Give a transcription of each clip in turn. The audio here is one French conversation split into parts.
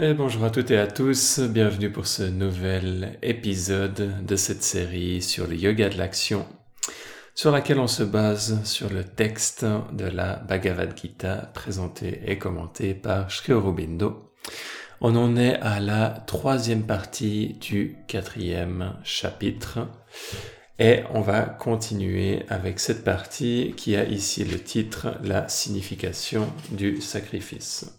Bonjour à toutes et à tous, bienvenue pour ce nouvel épisode de cette série sur le yoga de l'action, sur laquelle on se base sur le texte de la Bhagavad Gita présenté et commenté par Sri Aurobindo. On en est à la troisième partie du quatrième chapitre et on va continuer avec cette partie qui a ici le titre La signification du sacrifice.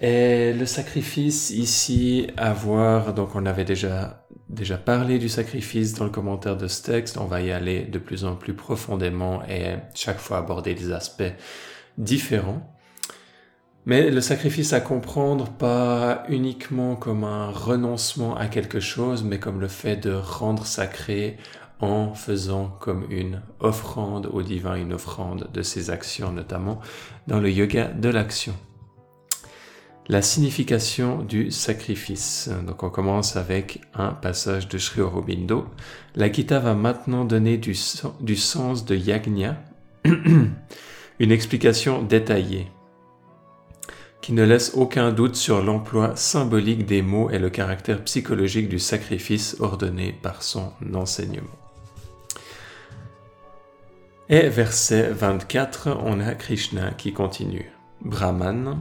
Et le sacrifice ici à voir, donc on avait déjà, déjà parlé du sacrifice dans le commentaire de ce texte, on va y aller de plus en plus profondément et chaque fois aborder des aspects différents. Mais le sacrifice à comprendre pas uniquement comme un renoncement à quelque chose, mais comme le fait de rendre sacré en faisant comme une offrande au divin, une offrande de ses actions, notamment dans le yoga de l'action la signification du sacrifice. Donc on commence avec un passage de Sri Aurobindo. La Gita va maintenant donner du, du sens de yagna, une explication détaillée qui ne laisse aucun doute sur l'emploi symbolique des mots et le caractère psychologique du sacrifice ordonné par son enseignement. Et verset 24, on a Krishna qui continue. Brahman,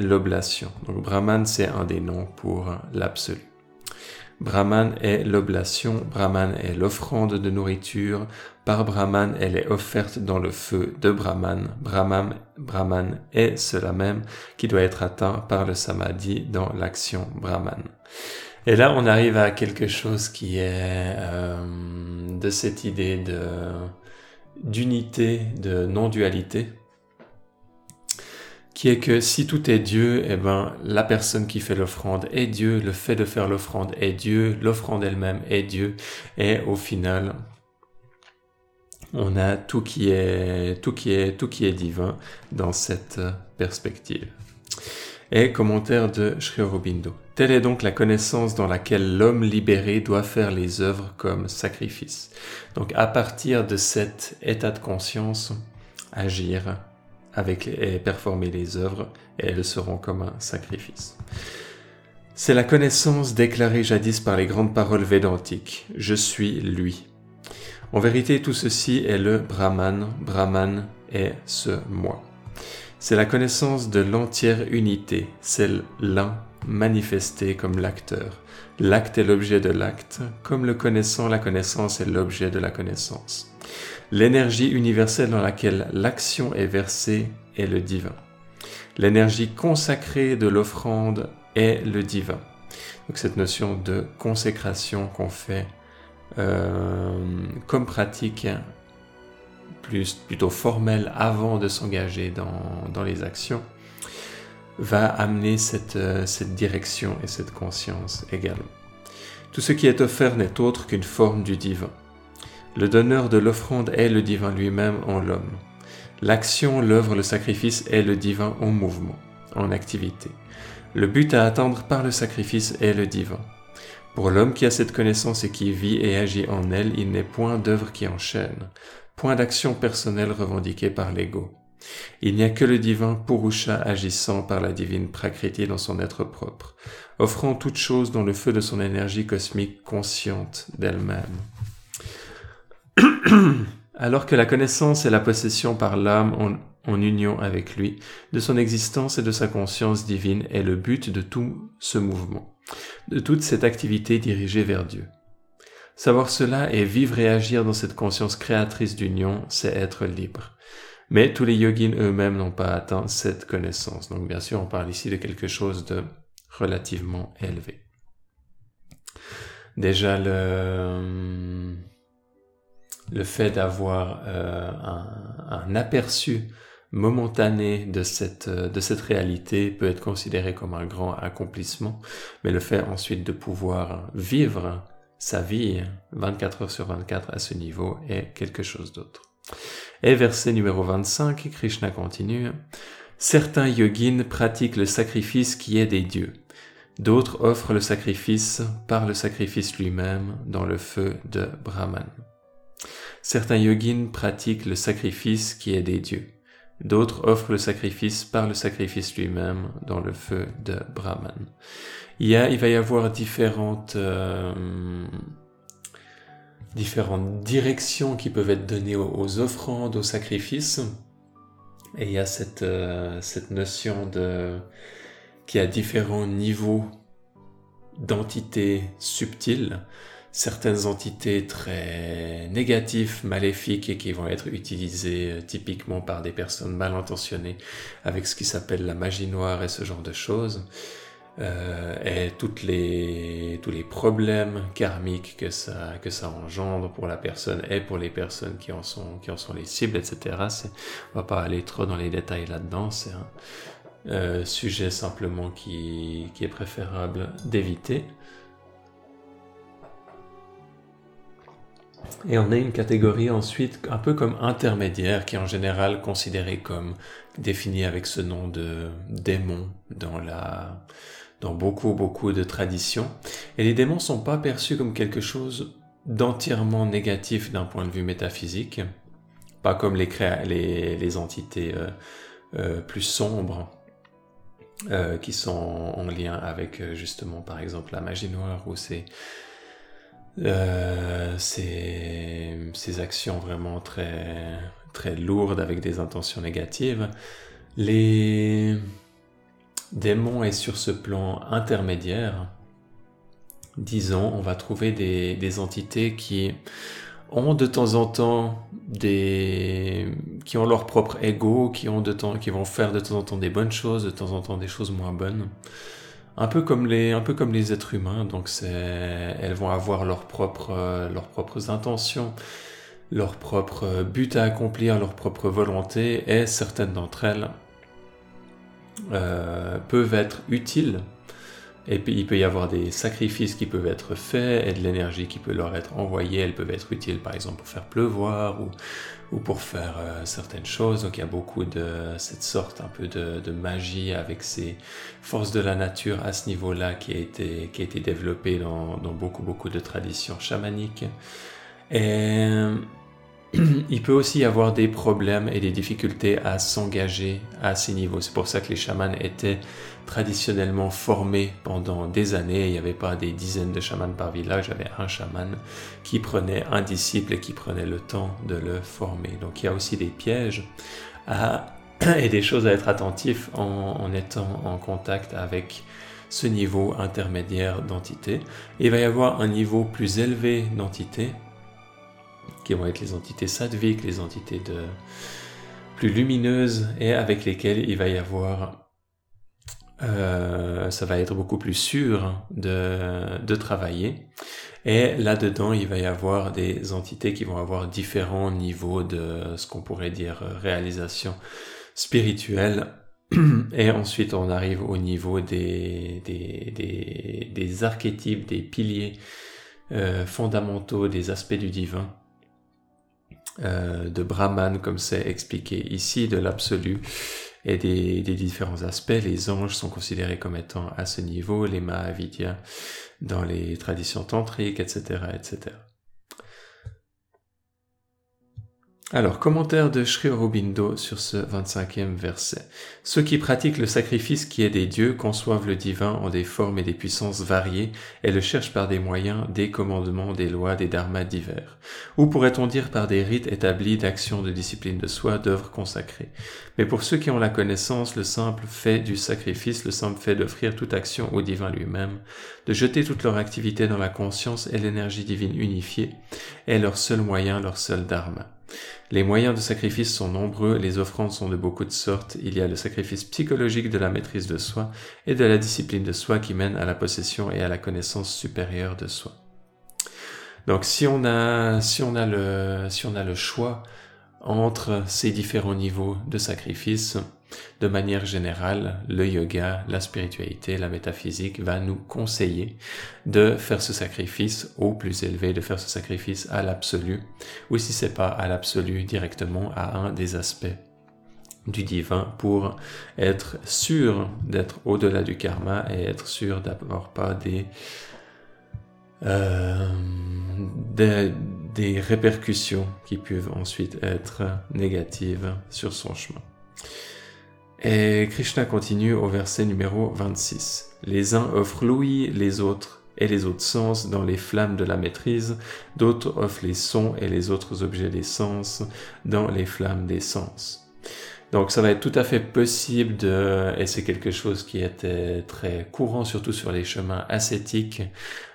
l'oblation. Donc Brahman, c'est un des noms pour l'absolu. Brahman est l'oblation, Brahman est l'offrande de nourriture, par Brahman elle est offerte dans le feu de Brahman, Brahman, Brahman est cela même qui doit être atteint par le samadhi dans l'action Brahman. Et là on arrive à quelque chose qui est euh, de cette idée de d'unité, de non-dualité, qui est que si tout est Dieu, eh ben, la personne qui fait l'offrande est Dieu, le fait de faire l'offrande est Dieu, l'offrande elle-même est Dieu, et au final, on a tout qui est, tout qui est, tout qui est divin dans cette perspective. Et commentaire de Sri Aurobindo. Telle est donc la connaissance dans laquelle l'homme libéré doit faire les œuvres comme sacrifice. Donc à partir de cet état de conscience, agir avec et performer les œuvres, et elles seront comme un sacrifice. C'est la connaissance déclarée jadis par les grandes paroles védantiques. Je suis lui. En vérité, tout ceci est le Brahman. Brahman est ce moi. C'est la connaissance de l'entière unité, c'est l'un manifesté comme l'acteur. L'acte est l'objet de l'acte, comme le connaissant, la connaissance est l'objet de la connaissance. L'énergie universelle dans laquelle l'action est versée est le divin. L'énergie consacrée de l'offrande est le divin. Donc cette notion de consécration qu'on fait euh, comme pratique plus plutôt formelle avant de s'engager dans, dans, les actions va amener cette, euh, cette direction et cette conscience également. Tout ce qui est offert n'est autre qu'une forme du divin. Le donneur de l'offrande est le divin lui-même en l'homme. L'action, l'œuvre, le sacrifice est le divin en mouvement, en activité. Le but à atteindre par le sacrifice est le divin. Pour l'homme qui a cette connaissance et qui vit et agit en elle, il n'est point d'œuvre qui enchaîne, point d'action personnelle revendiquée par l'ego. Il n'y a que le divin Purusha agissant par la divine Prakriti dans son être propre, offrant toute chose dans le feu de son énergie cosmique consciente d'elle-même. Alors que la connaissance est la possession par l'âme en, union avec lui, de son existence et de sa conscience divine est le but de tout ce mouvement, de toute cette activité dirigée vers Dieu. Savoir cela et vivre et agir dans cette conscience créatrice d'union, c'est être libre. Mais tous les yogis eux-mêmes n'ont pas atteint cette connaissance. Donc bien sûr, on parle ici de quelque chose de relativement élevé. Déjà le le fait d'avoir euh, un, aperçu momentané de cette, de cette réalité peut être considéré comme un grand accomplissement, mais le fait ensuite de pouvoir vivre sa vie 24 heures sur 24 à ce niveau est quelque chose d'autre. Et verset numéro 25, Krishna continue, Certains yogins pratiquent le sacrifice qui est des dieux. D'autres offrent le sacrifice par le sacrifice lui-même dans le feu de Brahman. Certains yogins pratiquent le sacrifice qui est des dieux. D'autres offrent le sacrifice par le sacrifice lui-même dans le feu de Brahman. Il, va y avoir différentes, euh, différentes directions qui peuvent être données aux, offrandes, aux sacrifices. Et il y a cette, euh, cette notion de qui a différents niveaux d'entités subtiles certaines entités très négatives, maléfiques et qui vont être utilisées euh, typiquement par des personnes mal intentionnées avec ce qui s'appelle la magie noire et ce genre de choses. Euh, et tous les problèmes karmiques que ça, engendre pour la personne et pour les personnes qui en sont, les cibles, etc. On va pas aller trop dans les détails là-dedans, c'est un euh, sujet simplement qui est préférable d'éviter. Et on a une catégorie ensuite un peu comme intermédiaire qui est en général considérée comme définie avec ce nom de démon dans la dans beaucoup beaucoup de traditions. Et les démons sont pas perçus comme quelque chose d'entièrement négatif d'un point de vue métaphysique, pas comme les, les, les entités euh, euh, plus sombres euh, qui sont en lien avec justement par exemple la magie noire ou ces euh, ces, actions vraiment très, très lourdes avec des intentions négatives. Les démons est sur ce plan intermédiaire. Disons, on va trouver des, des entités qui ont de temps en temps des qui ont leur propre ego, qui ont de temps qui vont faire de temps en temps des bonnes choses, de temps en temps des choses moins bonnes un peu comme les, un peu comme les êtres humains. Donc c'est, elles vont avoir leurs propres, leurs propres intentions, leurs propres buts à accomplir, leur propre volonté, et certaines d'entre elles euh, peuvent être utiles. Et puis il peut y avoir des sacrifices qui peuvent être faits et de l'énergie qui peut leur être envoyée. Elles peuvent être utiles par exemple pour faire pleuvoir ou ou pour faire euh, certaines choses. Donc il y a beaucoup de cette sorte un peu de, magie avec ces forces de la nature à ce niveau-là qui a été qui a été développée dans, dans beaucoup beaucoup de traditions chamaniques. Et il peut aussi y avoir des problèmes et des difficultés à s'engager à ces niveaux. C'est pour ça que les chamans étaient traditionnellement formés pendant des années. Il n'y avait pas des dizaines de chamans par village, il y avait un chaman qui prenait un disciple et qui prenait le temps de le former. Donc il y a aussi des pièges et des choses à être attentif en, en étant en contact avec ce niveau intermédiaire d'entité. Il va y avoir un niveau plus élevé d'entité qui vont être les entités sattviques, les entités de plus lumineuses et avec lesquelles il va y avoir euh, ça va être beaucoup plus sûr de, de travailler. Et là-dedans, il va y avoir des entités qui vont avoir différents niveaux de ce qu'on pourrait dire réalisation spirituelle. Et ensuite, on arrive au niveau des, des, des, archétypes, des piliers euh, fondamentaux, des aspects du divin euh, de Brahman, comme c'est expliqué ici, de l'absolu et des, des, différents aspects. Les anges sont considérés comme étant à ce niveau, les Mahavidyas dans les traditions tantriques, etc., etc. Alors, commentaire de Sri Aurobindo sur ce 25e verset. Ceux qui pratiquent le sacrifice qui est des dieux conçoivent le divin en des formes et des puissances variées et le cherchent par des moyens, des commandements, des lois, des dharmas divers. Ou pourrait-on dire par des rites établis d'action de discipline de soi, d'œuvres consacrées. Mais pour ceux qui ont la connaissance, le simple fait du sacrifice, le simple fait d'offrir toute action au divin lui-même, de jeter toute leur activité dans la conscience et l'énergie divine unifiée, est leur seul moyen, leur seul dharma. Les moyens de sacrifice sont nombreux, les offrandes sont de beaucoup de sortes. Il y a le sacrifice psychologique de la maîtrise de soi et de la discipline de soi qui mène à la possession et à la connaissance supérieure de soi. Donc si on a, si on a le, si on a le choix entre ces différents niveaux de sacrifice, de manière générale, le yoga, la spiritualité, la métaphysique va nous conseiller de faire ce sacrifice au plus élevé, de faire ce sacrifice à l'absolu, ou si c'est pas à l'absolu directement, à un des aspects du divin pour être sûr d'être au-delà du karma et être sûr d'avoir pas des, euh, des, des répercussions qui peuvent ensuite être négatives sur son chemin. Et Krishna continue au verset numéro 26. Les uns offrent l'ouïe, les autres et les autres sens dans les flammes de la maîtrise, d'autres offrent les sons et les autres objets des sens dans les flammes des sens. Donc ça va être tout à fait possible de, et c'est quelque chose qui était très courant, surtout sur les chemins ascétiques,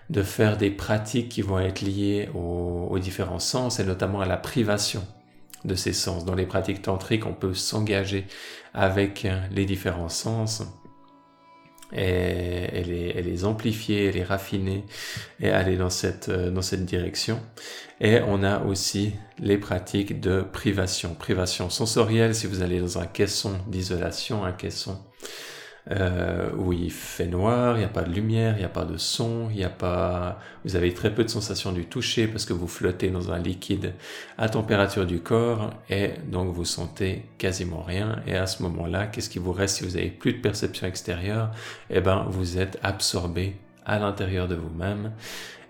de faire des pratiques qui vont être liées aux, différents sens et notamment à la privation de ces sens. Dans les pratiques tantriques, on peut s'engager avec les différents sens et, les, les, amplifier, les raffiner et aller dans cette, dans cette direction. Et on a aussi les pratiques de privation. Privation sensorielle, si vous allez dans un caisson d'isolation, un caisson euh, où il fait noir, il n'y a pas de lumière, il n'y a pas de son, il a pas, vous avez très peu de sensations du toucher parce que vous flottez dans un liquide à température du corps et donc vous sentez quasiment rien. Et à ce moment-là, qu'est-ce qui vous reste si vous avez plus de perception extérieure? Eh ben, vous êtes absorbé à l'intérieur de vous-même.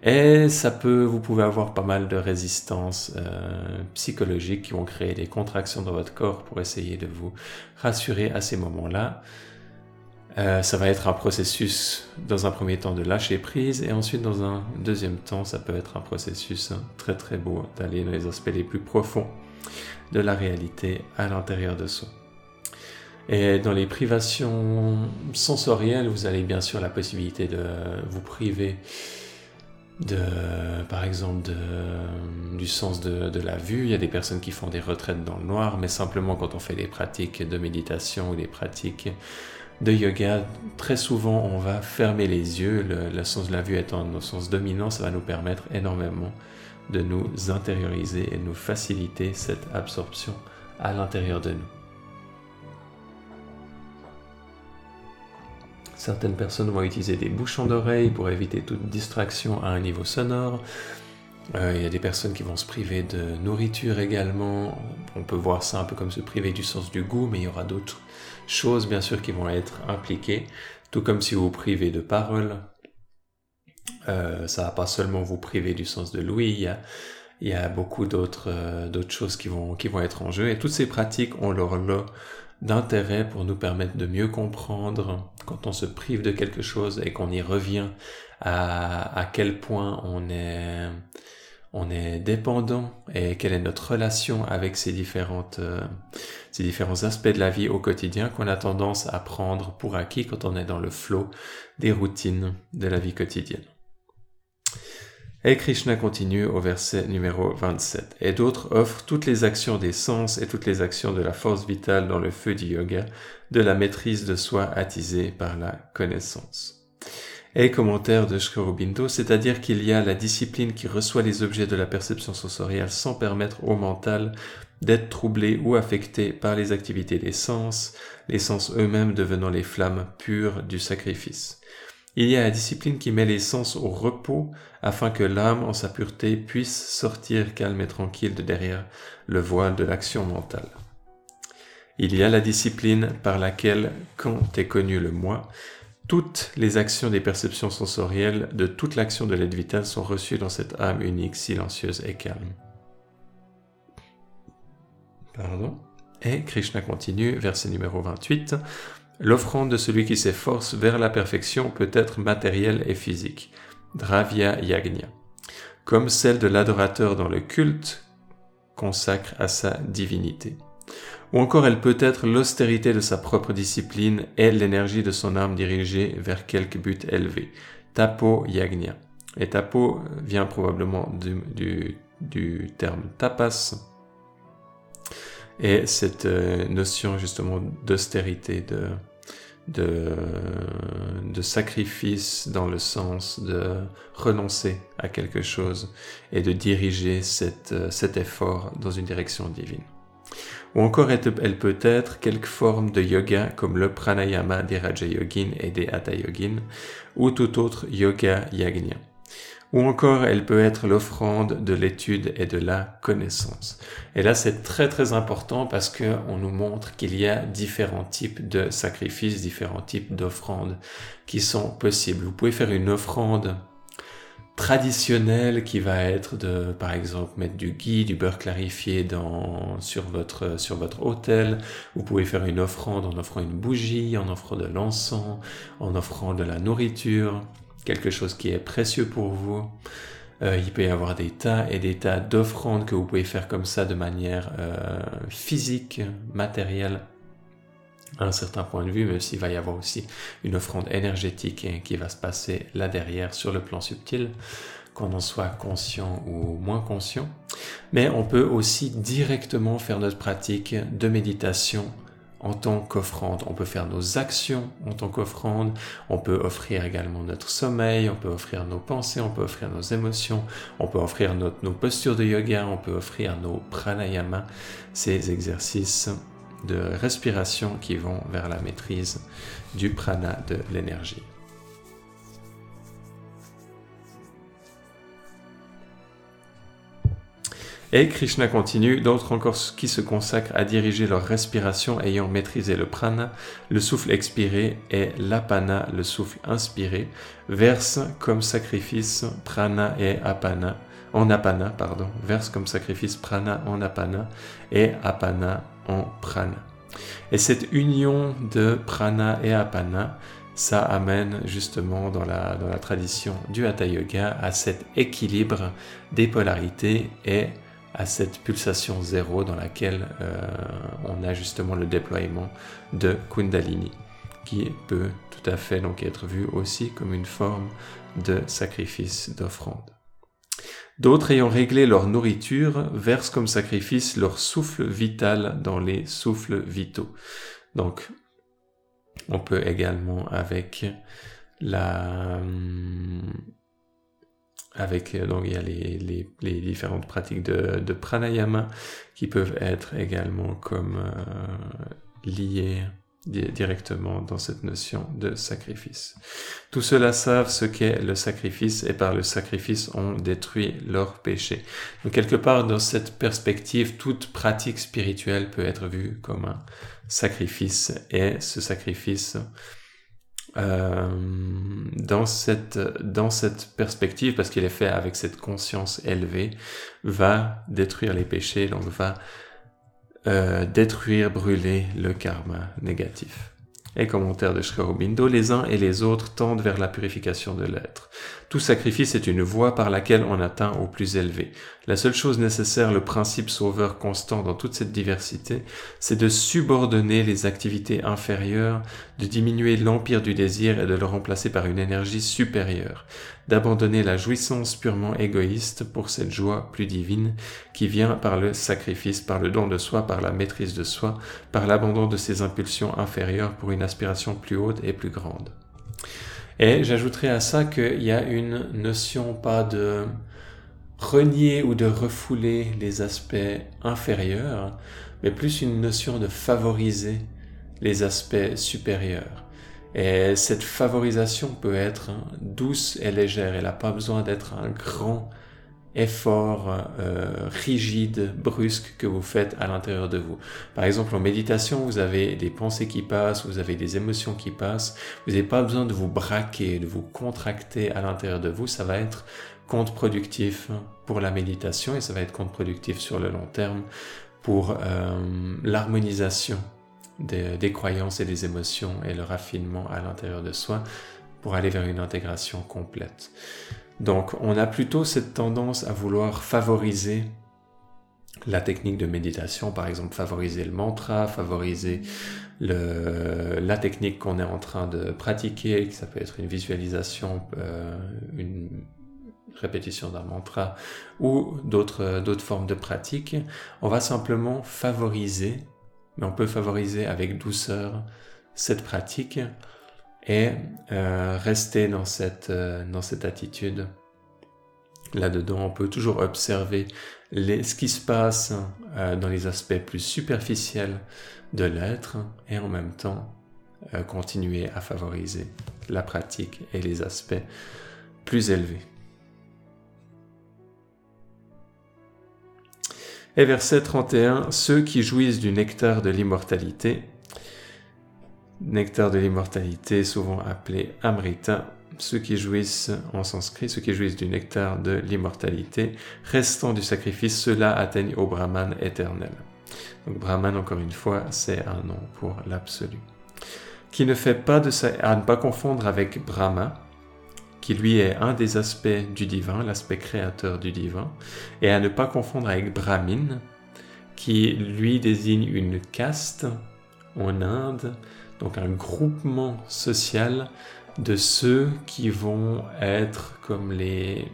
Et ça peut, vous pouvez avoir pas mal de résistances euh, psychologiques qui vont créer des contractions dans votre corps pour essayer de vous rassurer à ces moments-là. Euh, ça va être un processus dans un premier temps de lâcher prise et ensuite dans un deuxième temps ça peut être un processus très très beau d'aller dans les aspects les plus profonds de la réalité à l'intérieur de soi. Et dans les privations sensorielles, vous avez bien sûr la possibilité de vous priver de, par exemple, du sens de, la vue. Il y a des personnes qui font des retraites dans le noir, mais simplement quand on fait des pratiques de méditation ou des pratiques de yoga, très souvent on va fermer les yeux, le, sens de la vue étant notre sens dominant, ça va nous permettre énormément de nous intérioriser et nous faciliter cette absorption à l'intérieur de nous. Certaines personnes vont utiliser des bouchons d'oreilles pour éviter toute distraction à un niveau sonore. Euh, il y a des personnes qui vont se priver de nourriture également. On peut voir ça un peu comme se priver du sens du goût, mais il y aura d'autres choses bien sûr qui vont être impliquées, tout comme si vous vous privez de parole. Euh, ça va pas seulement vous priver du sens de l'ouïe, il y a, beaucoup d'autres euh, choses qui vont être en jeu et toutes ces pratiques ont leur lot d'intérêt pour nous permettre de mieux comprendre quand on se prive de quelque chose et qu'on y revient à quel point on est on est dépendant et quelle est notre relation avec euh, ces différents aspects de la vie au quotidien qu'on a tendance à prendre pour acquis quand on est dans le flot des routines de la vie quotidienne. Et Krishna continue au verset numéro 27. Et d'autres offrent toutes les actions des sens et toutes les actions de la force vitale dans le feu du yoga, de la maîtrise de soi attisée par la connaissance et commentaire de Shkorobindo, c'est-à-dire qu'il y a la discipline qui reçoit les objets de la perception sensorielle sans permettre au mental d'être troublé ou affecté par les activités des sens, les sens eux-mêmes devenant les flammes pures du sacrifice. Il y a la discipline qui met les sens au repos afin que l'âme en sa pureté puisse sortir calme et tranquille de derrière le voile de l'action mentale. Il y a la discipline par laquelle, quand est connu le moi, toutes les actions des perceptions sensorielles de toute l'action de l'aide vitale sont reçues dans cette âme unique, silencieuse et calme. Pardon. Et Krishna continue, verset numéro 28. L'offrande de celui qui s'efforce vers la perfection peut être matérielle et physique. Dravya Yagna. Comme celle de l'adorateur dans le culte consacre à sa divinité ou encore elle peut être l'austérité de sa propre discipline et l'énergie de son âme dirigée vers quelque but élevé. Tapo yagna. Et tapo vient probablement du, terme tapas. Et cette euh, notion justement d'austérité, de, sacrifice dans le sens de renoncer à quelque chose et de diriger euh, cet effort dans une direction divine. Ou encore elle peut être quelque forme de yoga comme le pranayama des Raja Yogin et des Hatha Yogin ou tout autre yoga yagna. Ou encore elle peut être l'offrande de l'étude et de la connaissance. Et là c'est très très important parce que on nous montre qu'il y a différents types de sacrifices, différents types d'offrandes qui sont possibles. Vous pouvez faire une offrande traditionnel qui va être de, par exemple, mettre du ghee, du beurre clarifié dans, sur votre, sur votre hôtel. Vous pouvez faire une offrande en offrant une bougie, en offrant de l'encens, en offrant de la nourriture, quelque chose qui est précieux pour vous. Euh, il peut y avoir des tas et des tas d'offrandes que vous pouvez faire comme ça de manière euh, physique, matérielle à un certain point de vue, mais s'il va y avoir aussi une offrande énergétique qui va se passer là derrière sur le plan subtil, qu'on en soit conscient ou moins conscient. Mais on peut aussi directement faire notre pratique de méditation en tant qu'offrande. On peut faire nos actions en tant qu'offrande, on peut offrir également notre sommeil, on peut offrir nos pensées, on peut offrir nos émotions, on peut offrir nos postures de yoga, on peut offrir nos pranayama, ces exercices de respiration qui vont vers la maîtrise du prana de l'énergie. Et Krishna continue, d'autres encore qui se consacrent à diriger leur respiration ayant maîtrisé le prana, le souffle expiré et l'apana, le souffle inspiré, versent comme sacrifice prana et apana, en apana, pardon, versent comme sacrifice prana en apana et apana en prana. Et cette union de prana et apana, ça amène justement dans la, tradition du Hatha Yoga à cet équilibre des polarités et à cette pulsation zéro dans laquelle euh, on a justement le déploiement de Kundalini, qui peut tout à fait donc être vu aussi comme une forme de sacrifice d'offrande. D'autres ayant réglé leur nourriture versent comme sacrifice leur souffle vital dans les souffles vitaux. Donc, on peut également avec la avec donc il y a les, différentes pratiques de, de, pranayama qui peuvent être également comme euh, liées directement dans cette notion de sacrifice. Tous ceux-là savent ce qu'est le sacrifice et par le sacrifice ont détruit leur péché. Donc quelque part dans cette perspective, toute pratique spirituelle peut être vue comme un sacrifice et ce sacrifice euh, dans cette dans cette perspective parce qu'il est fait avec cette conscience élevée va détruire les péchés donc va euh, détruire, brûler le karma négatif. Et commentaire de Sri Aurobindo, les uns et les autres tendent vers la purification de l'être. Tout sacrifice est une voie par laquelle on atteint au plus élevé. La seule chose nécessaire, le principe sauveur constant dans toute cette diversité, c'est de subordonner les activités inférieures, de diminuer l'empire du désir et de le remplacer par une énergie supérieure, d'abandonner la jouissance purement égoïste pour cette joie plus divine qui vient par le sacrifice, par le don de soi, par la maîtrise de soi, par l'abandon de ses impulsions inférieures pour une aspiration plus haute et plus grande. Et j'ajouterai à ça qu'il y a une notion pas de renier ou de refouler les aspects inférieurs, mais plus une notion de favoriser les aspects supérieurs. Et cette favorisation peut être douce et légère. Elle n'a pas besoin d'être un grand effort euh, rigide, brusque que vous faites à l'intérieur de vous. Par exemple, en méditation, vous avez des pensées qui passent, vous avez des émotions qui passent. Vous n'avez pas besoin de vous braquer, de vous contracter à l'intérieur de vous. Ça va être contre-productif pour la méditation et ça va être contre-productif sur le long terme pour euh, l'harmonisation des, croyances et des émotions et le raffinement à l'intérieur de soi pour aller vers une intégration complète. Donc on a plutôt cette tendance à vouloir favoriser la technique de méditation, par exemple favoriser le mantra, favoriser la technique qu'on est en train de pratiquer, ça peut être une visualisation, euh, une répétition d'un mantra ou d'autres formes de pratique. On va simplement favoriser, mais on peut favoriser avec douceur cette pratique et euh, rester dans cette, euh, dans cette attitude. Là-dedans, on peut toujours observer ce qui se passe euh, dans les aspects plus superficiels de l'être et en même temps continuer à favoriser la pratique et les aspects plus élevés. Et verset 31, ceux qui jouissent du nectar de l'immortalité nectar de l'immortalité, souvent appelé Amrita, ceux qui jouissent en sanskrit, ceux qui jouissent du nectar de l'immortalité, restant du sacrifice, ceux-là atteignent au Brahman éternel. Donc Brahman, encore une fois, c'est un nom pour l'absolu. Qui ne fait pas de ça, à ne pas confondre avec Brahma, lui est un des aspects du divin, l'aspect créateur du divin, et à ne pas confondre avec Brahmin, qui lui désigne une caste en Inde, donc un groupement social de ceux qui vont être comme les,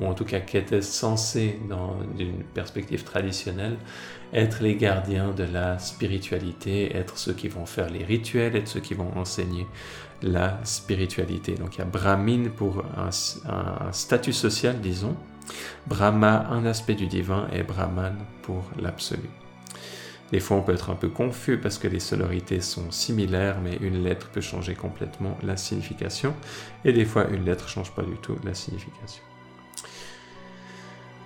ou en tout cas qui étaient censés, dans une perspective traditionnelle, être les gardiens de la spiritualité, être ceux qui vont faire les rituels, être ceux qui vont enseigner la spiritualité. Donc il y a Brahmin pour un, statut social, disons, Brahma un aspect du divin et Brahman pour l'absolu. Des fois, on peut être un peu confus parce que les sonorités sont similaires, mais une lettre peut changer complètement la signification. Et des fois, une lettre ne change pas du tout la signification.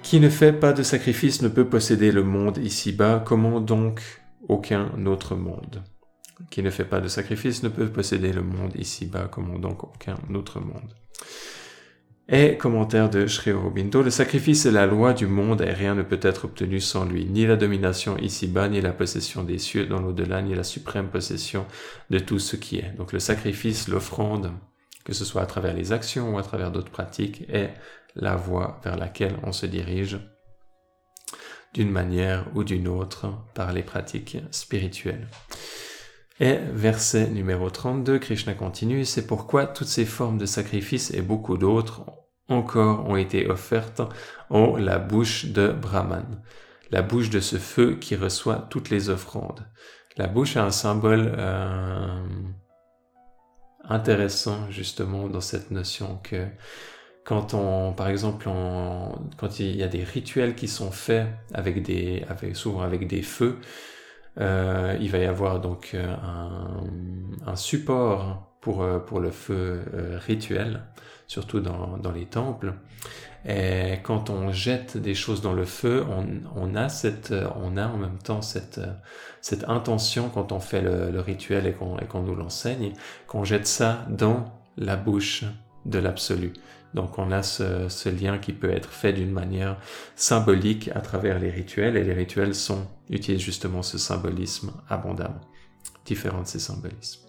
Qui ne fait pas de sacrifice ne peut posséder le monde ici-bas, comment donc aucun autre monde? Qui ne fait pas de sacrifice ne peut posséder le monde ici-bas, comment donc aucun autre monde et commentaire de Sri Aurobindo, le sacrifice est la loi du monde et rien ne peut être obtenu sans lui, ni la domination ici-bas, ni la possession des cieux dans l'au-delà, ni la suprême possession de tout ce qui est. Donc le sacrifice, l'offrande, que ce soit à travers les actions ou à travers d'autres pratiques, est la voie vers laquelle on se dirige d'une manière ou d'une autre par les pratiques spirituelles. Et verset numéro 32, Krishna continue, c'est pourquoi toutes ces formes de sacrifice et beaucoup d'autres encore ont été offertes en la bouche de Brahman, la bouche de ce feu qui reçoit toutes les offrandes. La bouche a un symbole euh, intéressant justement dans cette notion que quand on, par exemple, quand il y a des rituels qui sont faits avec des, avec, souvent avec des feux, euh, il va y avoir donc euh, un, support pour, euh, pour le feu rituel, surtout dans, dans, les temples. Et quand on jette des choses dans le feu, on, on a, cette, on a en même temps cette, cette intention quand on fait le, le rituel et qu'on nous l'enseigne, qu'on jette ça dans la bouche de l'absolu. Donc on a ce, lien qui peut être fait d'une manière symbolique à travers les rituels et les rituels sont utilisent justement ce symbolisme abondamment, différent de ces symbolismes.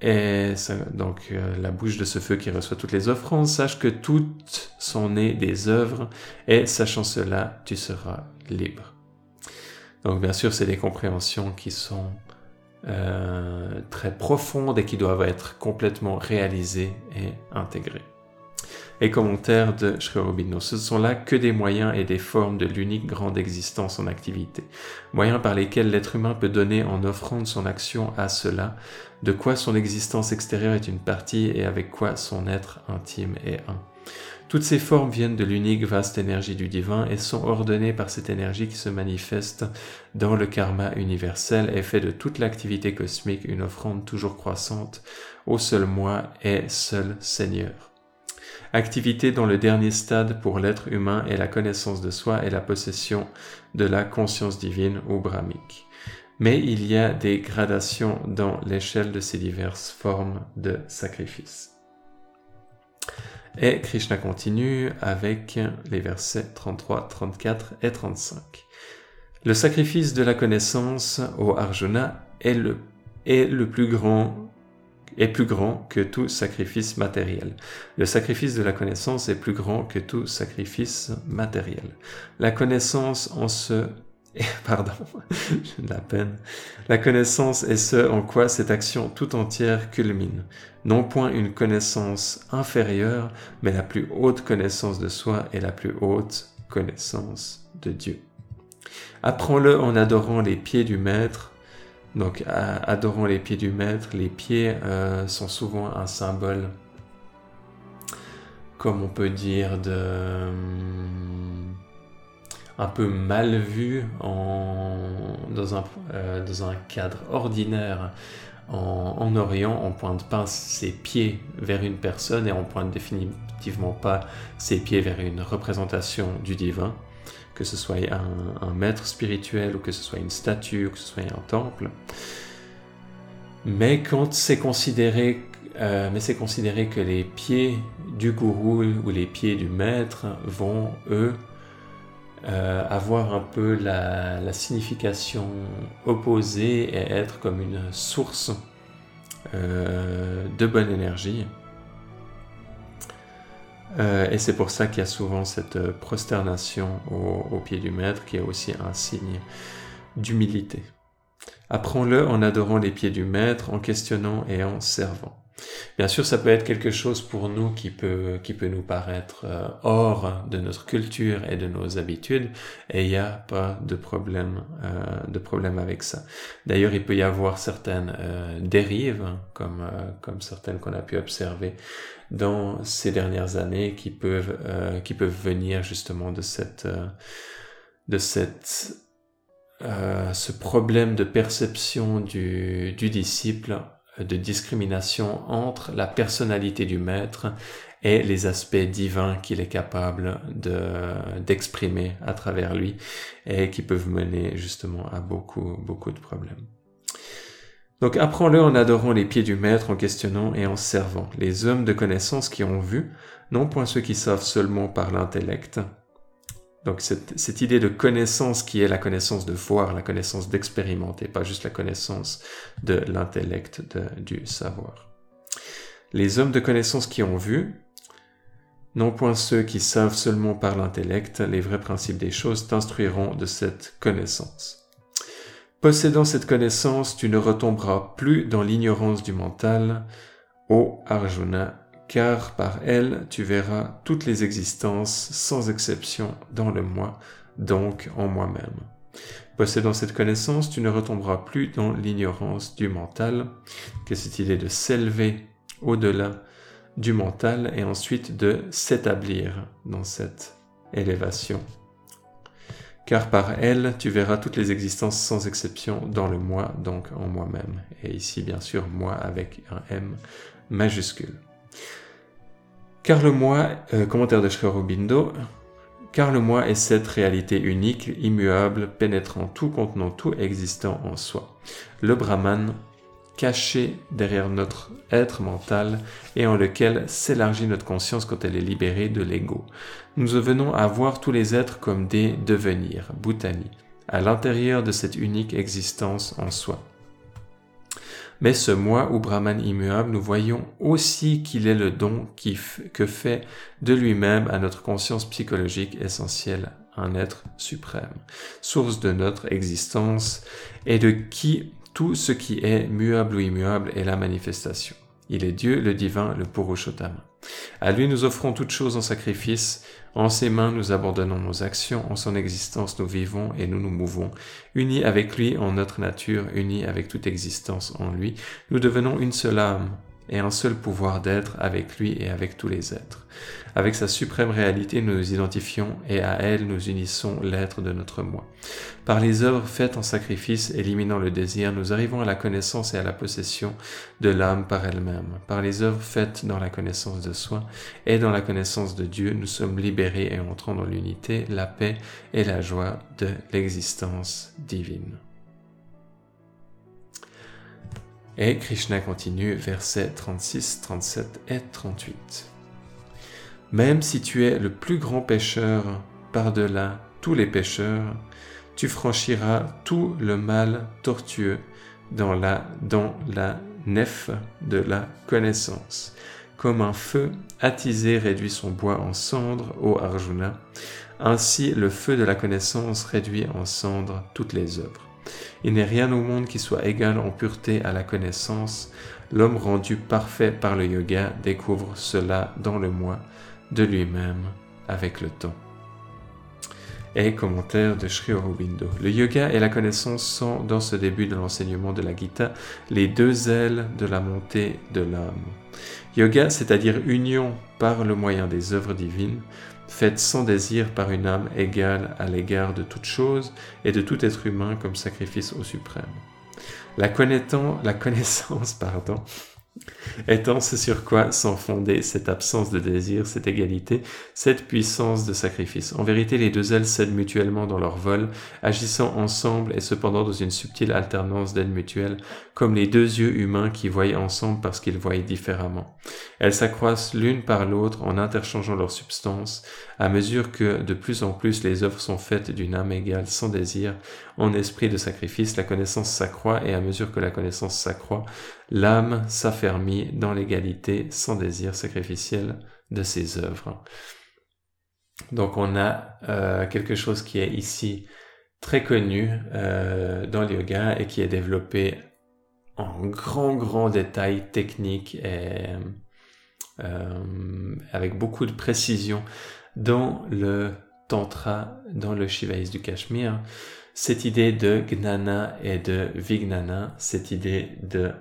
Et donc euh, la bouche de ce feu qui reçoit toutes les offrandes, sache que toutes sont nées des œuvres et sachant cela, tu seras libre. Donc bien sûr, c'est des compréhensions qui sont euh, très profondes et qui doivent être complètement réalisées et intégrées. Et commentaire de Sri ce sont là que des moyens et des formes de l'unique grande existence en activité, moyens par lesquels l'être humain peut donner en offrande son action à cela, de quoi son existence extérieure est une partie et avec quoi son être intime est un. Toutes ces formes viennent de l'unique vaste énergie du divin et sont ordonnées par cette énergie qui se manifeste dans le karma universel et fait de toute l'activité cosmique une offrande toujours croissante au seul moi et seul Seigneur. Activité dont le dernier stade pour l'être humain est la connaissance de soi et la possession de la conscience divine ou brahmique. Mais il y a des gradations dans l'échelle de ces diverses formes de sacrifice. Et Krishna continue avec les versets 33, 34 et 35. Le sacrifice de la connaissance au Arjuna est le, est le plus grand est plus grand que tout sacrifice matériel. Le sacrifice de la connaissance est plus grand que tout sacrifice matériel. La connaissance en ce pardon, la peine. La connaissance est ce en quoi cette action tout entière culmine. Non point une connaissance inférieure, mais la plus haute connaissance de soi et la plus haute connaissance de Dieu. Apprends-le en adorant les pieds du Maître. Donc, adorant les pieds du Maître, les pieds euh, sont souvent un symbole, comme on peut dire, de un peu mal vu en, dans, un, euh, dans un cadre ordinaire. En, en, Orient, on pointe pas ses pieds vers une personne et on pointe définitivement pas ses pieds vers une représentation du divin, que ce soit un, maître spirituel ou que ce soit une statue ou que ce soit un temple. Mais quand c'est considéré euh, que les pieds du gourou ou les pieds du maître vont, eux, euh, avoir un peu la, signification opposée et être comme une source euh, de bonne énergie. Et c'est pour ça qu'il y a souvent cette prosternation au, au pied du maître qui est aussi un signe d'humilité. Apprends-le en adorant les pieds du maître, en questionnant et en servant. Bien sûr, ça peut être quelque chose pour nous qui peut, qui peut nous paraître euh, hors de notre culture et de nos habitudes, et il n'y a pas de problème, euh, de problème avec ça. D'ailleurs, il peut y avoir certaines euh, dérives, comme, comme certaines qu'on a pu observer dans ces dernières années, qui peuvent, qui peuvent venir justement de cette, de cette euh, ce problème de perception du, du, disciple, de discrimination entre la personnalité du maître et les aspects divins qu'il est capable d'exprimer à travers lui et qui peuvent mener justement à beaucoup, beaucoup de problèmes. Donc apprends-le en adorant les pieds du maître, en questionnant et en servant. Les hommes de connaissance qui ont vu, non point ceux qui savent seulement par l'intellect, donc cette, idée de connaissance qui est la connaissance de voir, la connaissance d'expérimenter, pas juste la connaissance de l'intellect, du savoir. Les hommes de connaissance qui ont vu, non point ceux qui savent seulement par l'intellect les vrais principes des choses, t'instruiront de cette connaissance. Possédant cette connaissance, tu ne retomberas plus dans l'ignorance du mental, ô Arjuna car par elle tu verras toutes les existences sans exception dans le moi, donc en moi-même. Possédant cette connaissance, tu ne retomberas plus dans l'ignorance du mental, que cette idée de s'élever au-delà du mental et ensuite de s'établir dans cette élévation. Car par elle, tu verras toutes les existences sans exception dans le moi, donc en moi-même. Et ici, bien sûr, moi avec un M majuscule. Car le moi, euh, commentaire de car le moi est cette réalité unique, immuable, pénétrant tout, contenant tout, existant en soi. Le Brahman, caché derrière notre être mental et en lequel s'élargit notre conscience quand elle est libérée de l'ego. Nous venons à voir tous les êtres comme des devenirs, Bhutani, à l'intérieur de cette unique existence en soi. Mais ce moi ou Brahman immuable, nous voyons aussi qu'il est le don que fait de lui-même à notre conscience psychologique essentielle un être suprême, source de notre existence et de qui tout ce qui est muable ou immuable est la manifestation. Il est Dieu, le divin, le Purushottama. À lui nous offrons toutes choses en sacrifice, en ses mains nous abandonnons nos actions, en son existence nous vivons et nous nous mouvons. Unis avec lui en notre nature, unis avec toute existence en lui, nous devenons une seule âme, et un seul pouvoir d'être avec lui et avec tous les êtres. Avec sa suprême réalité, nous nous identifions et à elle nous unissons l'être de notre moi. Par les œuvres faites en sacrifice, éliminant le désir, nous arrivons à la connaissance et à la possession de l'âme par elle-même. Par les œuvres faites dans la connaissance de soi et dans la connaissance de Dieu, nous sommes libérés et entrons dans l'unité, la paix et la joie de l'existence divine. Et Krishna continue, versets 36, 37 et 38. Même si tu es le plus grand pécheur par-delà tous les pécheurs, tu franchiras tout le mal tortueux dans la, dans la nef de la connaissance. Comme un feu attisé réduit son bois en cendres, ô Arjuna, ainsi le feu de la connaissance réduit en cendres toutes les œuvres. Il n'est rien au monde qui soit égal en pureté à la connaissance. L'homme rendu parfait par le yoga découvre cela dans le moi de lui-même avec le temps. Et commentaire de Sri Aurobindo. Le yoga et la connaissance sont, dans ce début de l'enseignement de la Gita, les deux ailes de la montée de l'âme. Yoga, c'est-à-dire union par le moyen des œuvres divines, faite sans désir par une âme égale à l'égard de toute chose et de tout être humain comme sacrifice au suprême. La, la connaissance pardon, Étant ce sur quoi sans fonder cette absence de désir, cette égalité, cette puissance de sacrifice. En vérité, les deux ailes cèdent mutuellement dans leur vol, agissant ensemble et cependant dans une subtile alternance d'ailes mutuelles, comme les deux yeux humains qui voient ensemble parce qu'ils voient différemment. Elles s'accroissent l'une par l'autre en interchangeant leur substance, à mesure que de plus en plus les œuvres sont faites d'une âme égale sans désir, en esprit de sacrifice, la connaissance s'accroît et à mesure que la connaissance s'accroît, l'âme s'affermit dans l'égalité sans désir sacrificiel de ses œuvres. Donc on a euh, quelque chose qui est ici très connu euh, dans le yoga et qui est développé en grand grand détail technique et euh, avec beaucoup de précision dans le tantra, dans le shivaïs du Cachemire, cette idée de gnana et de vignana, cette idée de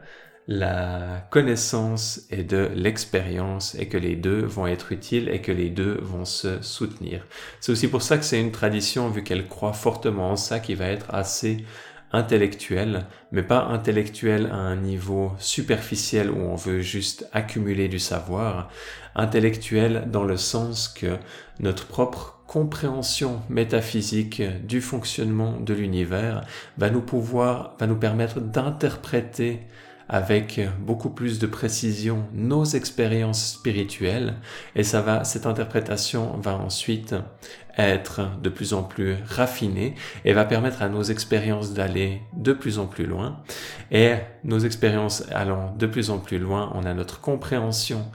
la connaissance et de l'expérience et que les deux vont être utiles et que les deux vont se soutenir. C'est aussi pour ça que c'est une tradition, vu qu'elle croit fortement en ça, qui va être assez intellectuelle, mais pas intellectuelle à un niveau superficiel où on veut juste accumuler du savoir, intellectuelle dans le sens que notre propre compréhension métaphysique du fonctionnement de l'univers va nous pouvoir, va nous permettre d'interpréter avec beaucoup plus de précision nos expériences spirituelles. Et ça va cette interprétation va ensuite être de plus en plus raffinée et va permettre à nos expériences d'aller de plus en plus loin. Et nos expériences allant de plus en plus loin on a notre compréhension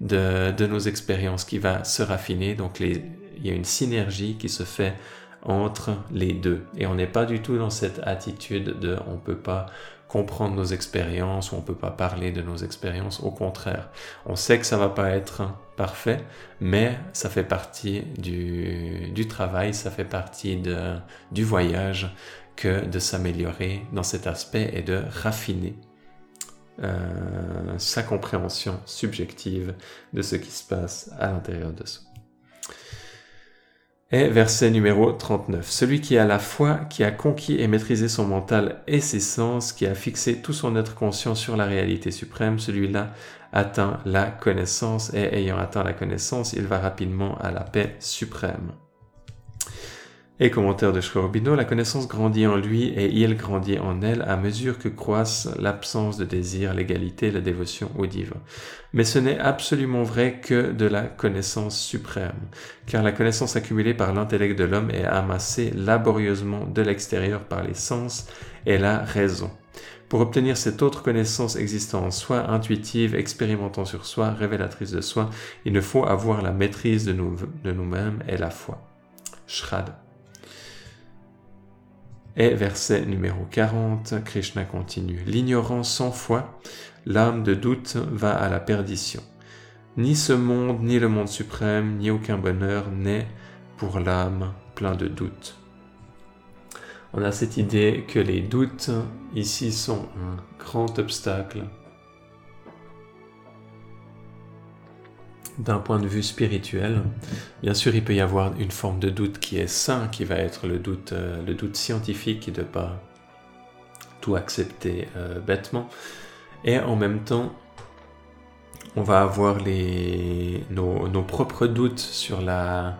de, nos expériences qui va se raffiner. Donc il y a une synergie qui se fait entre les deux. Et on n'est pas du tout dans cette attitude de on peut pas comprendre nos expériences ou on peut pas parler de nos expériences. Au contraire, on sait que ça va pas être parfait, mais ça fait partie du, du travail, ça fait partie de, du voyage que de s'améliorer dans cet aspect et de raffiner euh, sa compréhension subjective de ce qui se passe à l'intérieur de soi. Et verset numéro 39. Celui qui a la foi, qui a conquis et maîtrisé son mental et ses sens, qui a fixé tout son être conscient sur la réalité suprême, celui-là atteint la connaissance et ayant atteint la connaissance, il va rapidement à la paix suprême. Et commentaire de Schorobino, la connaissance grandit en lui et il grandit en elle à mesure que croissent l'absence de désir, l'égalité, la dévotion au divin. Mais ce n'est absolument vrai que de la connaissance suprême, car la connaissance accumulée par l'intellect de l'homme est amassée laborieusement de l'extérieur par les sens et la raison. Pour obtenir cette autre connaissance existant en soi, intuitive, expérimentant sur soi, révélatrice de soi, il ne faut avoir la maîtrise de, nous, de nous-mêmes et la foi. Shrad. Et verset numéro 40, Krishna continue. L'ignorance sans foi, l'âme de doute va à la perdition. Ni ce monde, ni le monde suprême, ni aucun bonheur n'est pour l'âme plein de doutes. On a cette idée que les doutes ici sont un grand obstacle d'un point de vue spirituel. Bien sûr, il peut y avoir une forme de doute qui est sain, qui va être le doute, euh, le scientifique de ne pas tout accepter euh, bêtement. Et en même temps, on va avoir nos, propres doutes sur euh,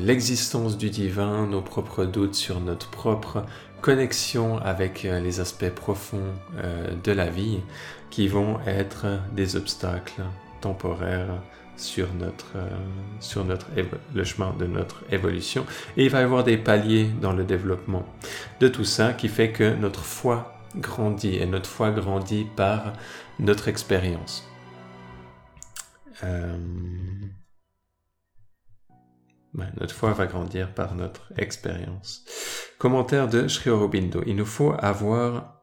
l'existence du divin, nos propres doutes sur notre propre connexion avec les aspects profonds de la vie qui vont être des obstacles temporaire sur notre, euh, sur notre le chemin de notre évolution. Et il va y avoir des paliers dans le développement de tout ça qui fait que notre foi grandit et notre foi grandit par notre expérience. Euh, notre foi va grandir par notre expérience. Commentaire de Sri Aurobindo. Il nous faut avoir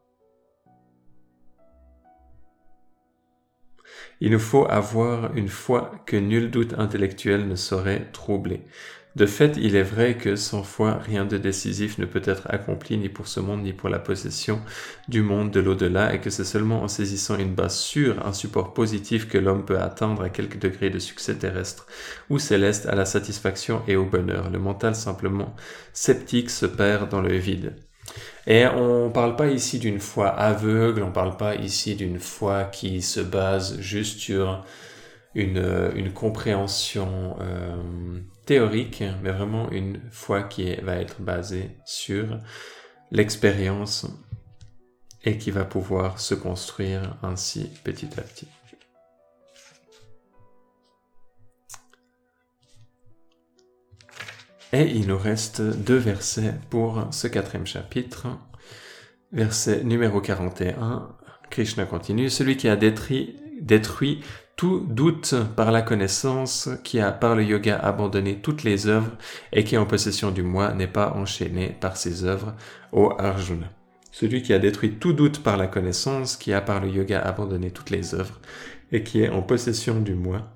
Il nous faut avoir une foi que nul doute intellectuel ne saurait troubler. De fait, il est vrai que sans foi, rien de décisif ne peut être accompli ni pour ce monde ni pour la possession du monde de l'au-delà et que c'est seulement en saisissant une base sûre, un support positif que l'homme peut atteindre à quelque degré de succès terrestre ou céleste à la satisfaction et au bonheur. Le mental simplement sceptique se perd dans le vide. Et on ne parle pas ici d'une foi aveugle, on ne parle pas ici d'une foi qui se base juste sur une, compréhension euh, théorique, mais vraiment une foi qui va être basée sur l'expérience et qui va pouvoir se construire ainsi petit à petit. Et il nous reste deux versets pour ce quatrième chapitre. Verset numéro 41, Krishna continue, celui qui a détruit, tout doute par la connaissance, qui a par le yoga abandonné toutes les œuvres et qui est en possession du moi n'est pas enchaîné par ses œuvres, ô Arjuna. Celui qui a détruit tout doute par la connaissance, qui a par le yoga abandonné toutes les œuvres et qui est en possession du moi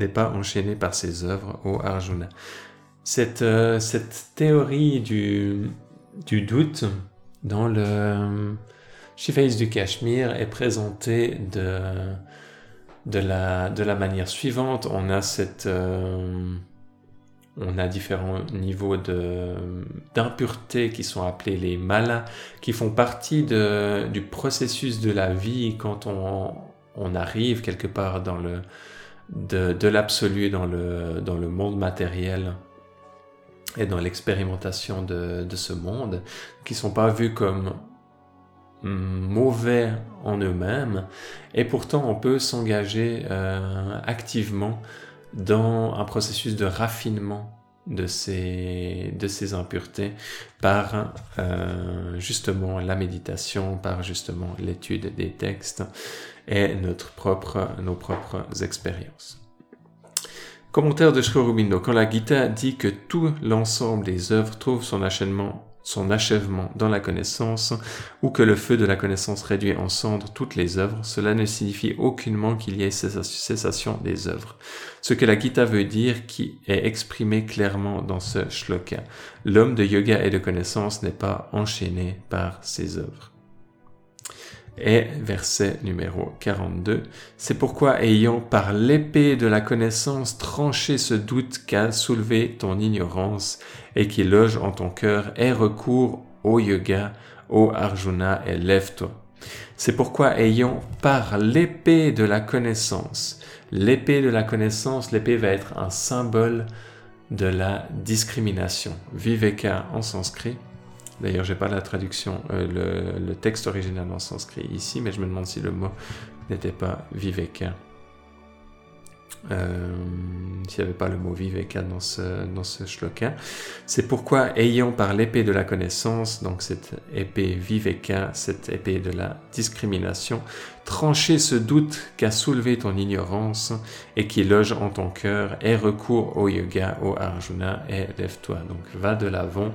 n'est pas enchaîné par ses œuvres, ô Arjuna. Cette, euh, cette théorie du, doute dans le Shivaïs du Cachemire est présentée de, la, manière suivante. On a. Euh, différents niveaux d'impureté qui sont appelés les malas, qui font partie du processus de la vie quand on, arrive quelque part dans le, de, l'absolu dans le monde matériel et dans l'expérimentation de, ce monde, qui sont pas vus comme mauvais en eux-mêmes, et pourtant on peut s'engager euh, activement dans un processus de raffinement de ces, de ces impuretés par euh, justement la méditation, par justement l'étude des textes et notre propre, nos propres expériences. Commentaire de Sri. Quand la Gita dit que tout l'ensemble des œuvres trouve son achèvement, son achèvement dans la connaissance, ou que le feu de la connaissance réduit en cendres toutes les œuvres, cela ne signifie aucunement qu'il y ait cessation des œuvres. Ce que la Gita veut dire qui est exprimé clairement dans ce shloka. L'homme de yoga et de connaissance n'est pas enchaîné par ses œuvres. Et verset numéro 42, c'est pourquoi ayant par l'épée de la connaissance tranché ce doute qu'a soulevé ton ignorance et qui loge en ton cœur, aie recours au yoga, ô Arjuna, et lève-toi. C'est pourquoi ayant par l'épée de la connaissance, l'épée de la connaissance, l'épée va être un symbole de la discrimination. Viveka en sanskrit, D'ailleurs, j'ai pas la traduction, euh, le, texte original en sanskrit ici, mais je me demande si le mot n'était pas viveka. Euh, s'il n'y avait pas le mot viveka dans ce, dans ce shloka. C'est pourquoi, ayant par l'épée de la connaissance, donc cette épée viveka, cette épée de la discrimination, tranché ce doute qu'a soulevé ton ignorance et qui loge en ton cœur, et recours au yoga, au Arjuna, et lève-toi. Donc va de l'avant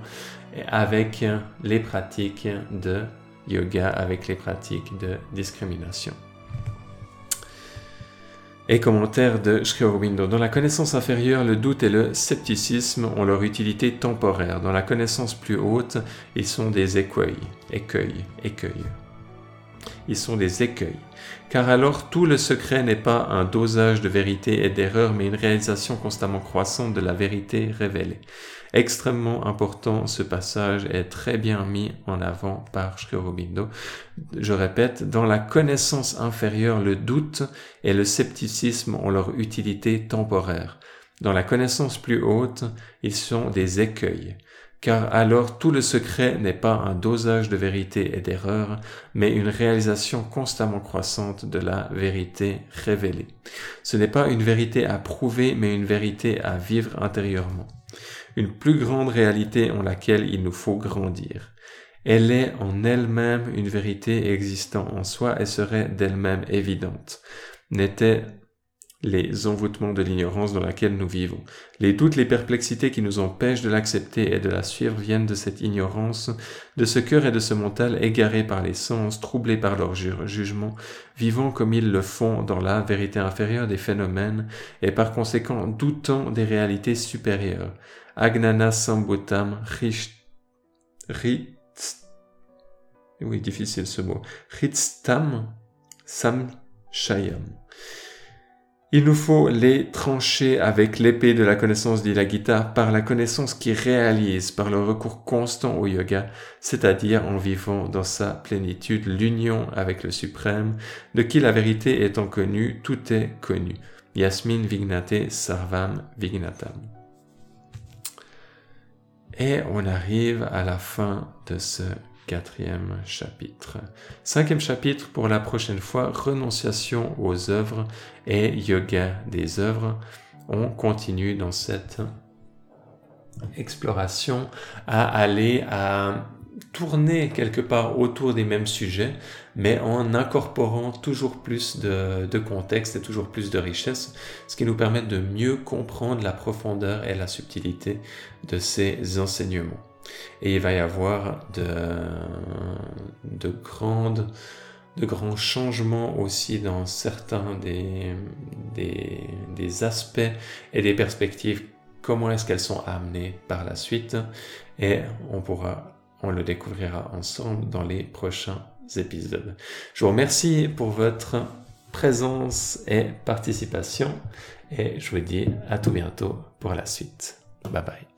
avec les pratiques de yoga, avec les pratiques de discrimination. Et commentaire de Sri. Dans la connaissance inférieure, le doute et le scepticisme ont leur utilité temporaire. Dans la connaissance plus haute, ils sont des écueils, écueils, écueils. Ils sont des écueils. Car alors tout le secret n'est pas un dosage de vérité et d'erreur, mais une réalisation constamment croissante de la vérité révélée extrêmement important. Ce passage est très bien mis en avant par Sri Aurobindo. Je répète, dans la connaissance inférieure, le doute et le scepticisme ont leur utilité temporaire. Dans la connaissance plus haute, ils sont des écueils car alors tout le secret n'est pas un dosage de vérité et d'erreur, mais une réalisation constamment croissante de la vérité révélée. Ce n'est pas une vérité à prouver, mais une vérité à vivre intérieurement une plus grande réalité en laquelle il nous faut grandir. Elle est en elle-même une vérité existant en soi et serait d'elle-même évidente. N'était les envoûtements de l'ignorance dans laquelle nous vivons. Les doutes, les perplexités qui nous empêchent de l'accepter et de la suivre viennent de cette ignorance, de ce cœur et de ce mental égarés par les sens, troublés par leur jugement, vivant comme ils le font dans la vérité inférieure des phénomènes et par conséquent doutant des réalités supérieures. Agnana Sambutam oui, difficile ce mot, Ritstam Samshayam. Il nous faut les trancher avec l'épée de la connaissance, dit la guitare, par la connaissance qui réalise, par le recours constant au yoga, c'est-à-dire en vivant dans sa plénitude l'union avec le suprême, de qui la vérité étant connue, tout est connu. Yasmin Vignate Sarvam Vignatam. Et on arrive à la fin de ce quatrième chapitre. Cinquième chapitre pour la prochaine fois, renonciation aux œuvres et yoga des œuvres. On continue dans cette exploration à aller à tourner quelque part autour des mêmes sujets, mais en incorporant toujours plus de, contexte et toujours plus de richesse, ce qui nous permet de mieux comprendre la profondeur et la subtilité de ces enseignements. Et il va y avoir de, de, grandes, de grands changements aussi dans certains des, des, des aspects et des perspectives. Comment est-ce qu'elles sont amenées par la suite? Et on pourra, on le découvrira ensemble dans les prochains épisodes. Je vous remercie pour votre présence et participation et je vous dis à tout bientôt pour la suite. Bye bye.